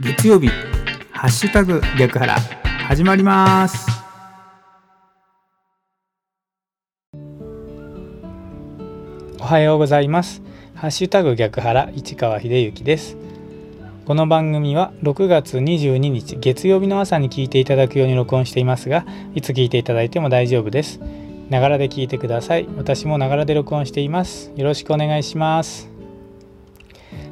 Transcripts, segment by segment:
月曜日ハッシュタグ逆腹始まります。おはようございます。ハッシュタグ逆腹市川秀幸です。この番組は6月22日月曜日の朝に聞いていただくように録音していますがいつ聞いていただいても大丈夫です。ながらで聞いてください。私もながらで録音しています。よろしくお願いします。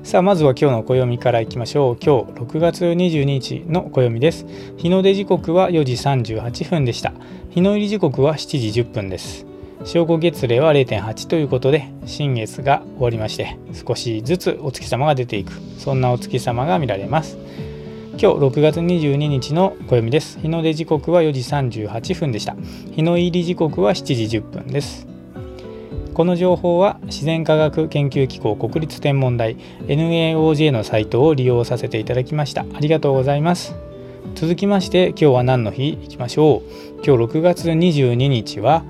さあまずは今日の暦からいきましょう。今日6月22日の暦です。日の出時刻は4時38分でした。日の入り時刻は7時10分です。正午月齢は0.8ということで新月が終わりまして少しずつお月様が出ていく。そんなお月様が見られます。今日6月22日の暦です。日の出時刻は4時38分でした。日の入り時刻は7時10分です。この情報は自然科学研究機構国立天文台 NAOJ のサイトを利用させていただきました。ありがとうございます。続きまして今日は何の日いきましょう。今日6月22日は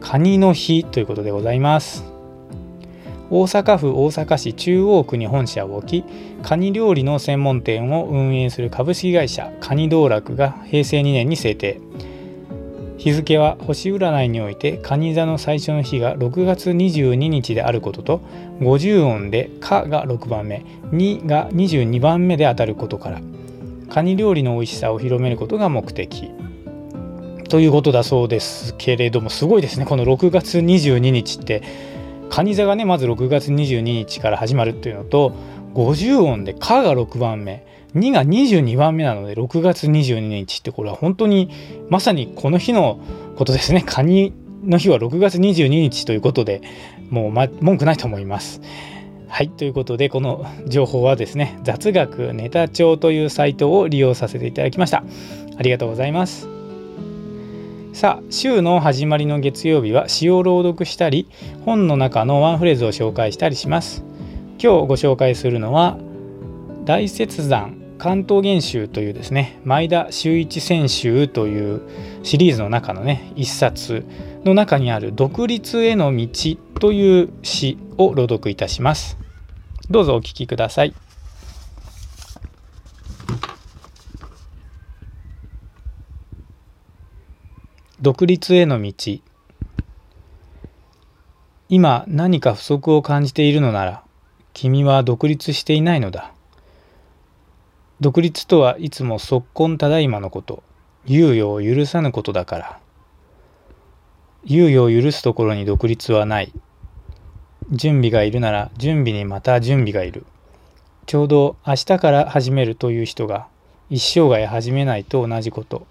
カニの日ということでございます。大阪府大阪市中央区に本社を置きカニ料理の専門店を運営する株式会社カニ道楽が平成2年に制定。日付は星占いにおいて蟹座の最初の日が6月22日であることと50音で「か」が6番目「に」が22番目であたることからカニ料理の美味しさを広めることが目的。ということだそうですけれどもすごいですね。この6月22日って蟹座がねまず6月22日から始まるっていうのと50音で「か」が6番目。2が22番目なので6月22日ってこれは本当にまさにこの日のことですね。カニの日は6月22日ということでもう、ま、文句ないと思います。はいということでこの情報はですね雑学ネタ帳というサイトを利用させていただきました。ありがとうございます。さあ週の始まりの月曜日は詩を朗読したり本の中のワンフレーズを紹介したりします。今日ご紹介するのは大雪山関東元集というですね前田修一選集というシリーズの中のね一冊の中にある「独立への道」という詩を朗読いたします。どうぞお聞きください。独立への道。今何か不足を感じているのなら君は独立していないのだ独立とはいつも即根ただいまのこと、猶予を許さぬことだから。猶予を許すところに独立はない。準備がいるなら準備にまた準備がいる。ちょうど明日から始めるという人が一生涯始めないと同じこと。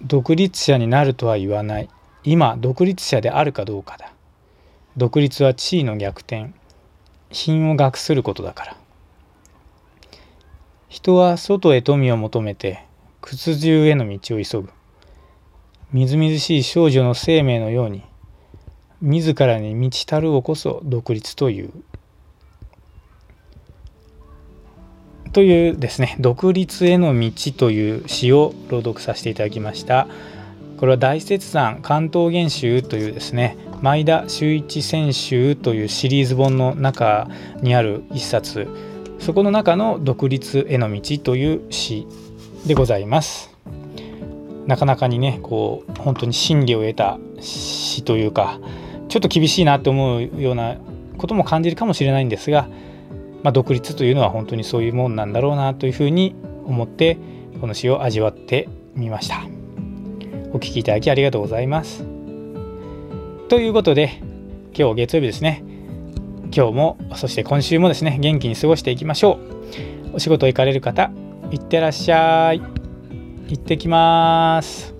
独立者になるとは言わない。今、独立者であるかどうかだ。独立は地位の逆転。品を学することだから。人は外へ富を求めて屈辱への道を急ぐ。みずみずしい少女の生命のように自らに満ちたるをこそ独立という。というですね「独立への道」という詩を朗読させていただきました。これは大雪山関東元集というですね前田修一選集というシリーズ本の中にある一冊そこの中の独立への道という詩でございます。なかなかにねこう本当に真理を得た詩というかちょっと厳しいなと思うようなことも感じるかもしれないんですが、まあ、独立というのは本当にそういうもんなんだろうなというふうに思ってこの詩を味わってみました。お聴きいただきありがとうございます。ということで今日月曜日ですね。今日もそして今週もですね元気に過ごしていきましょう。お仕事行かれる方いってらっしゃい。行ってきます。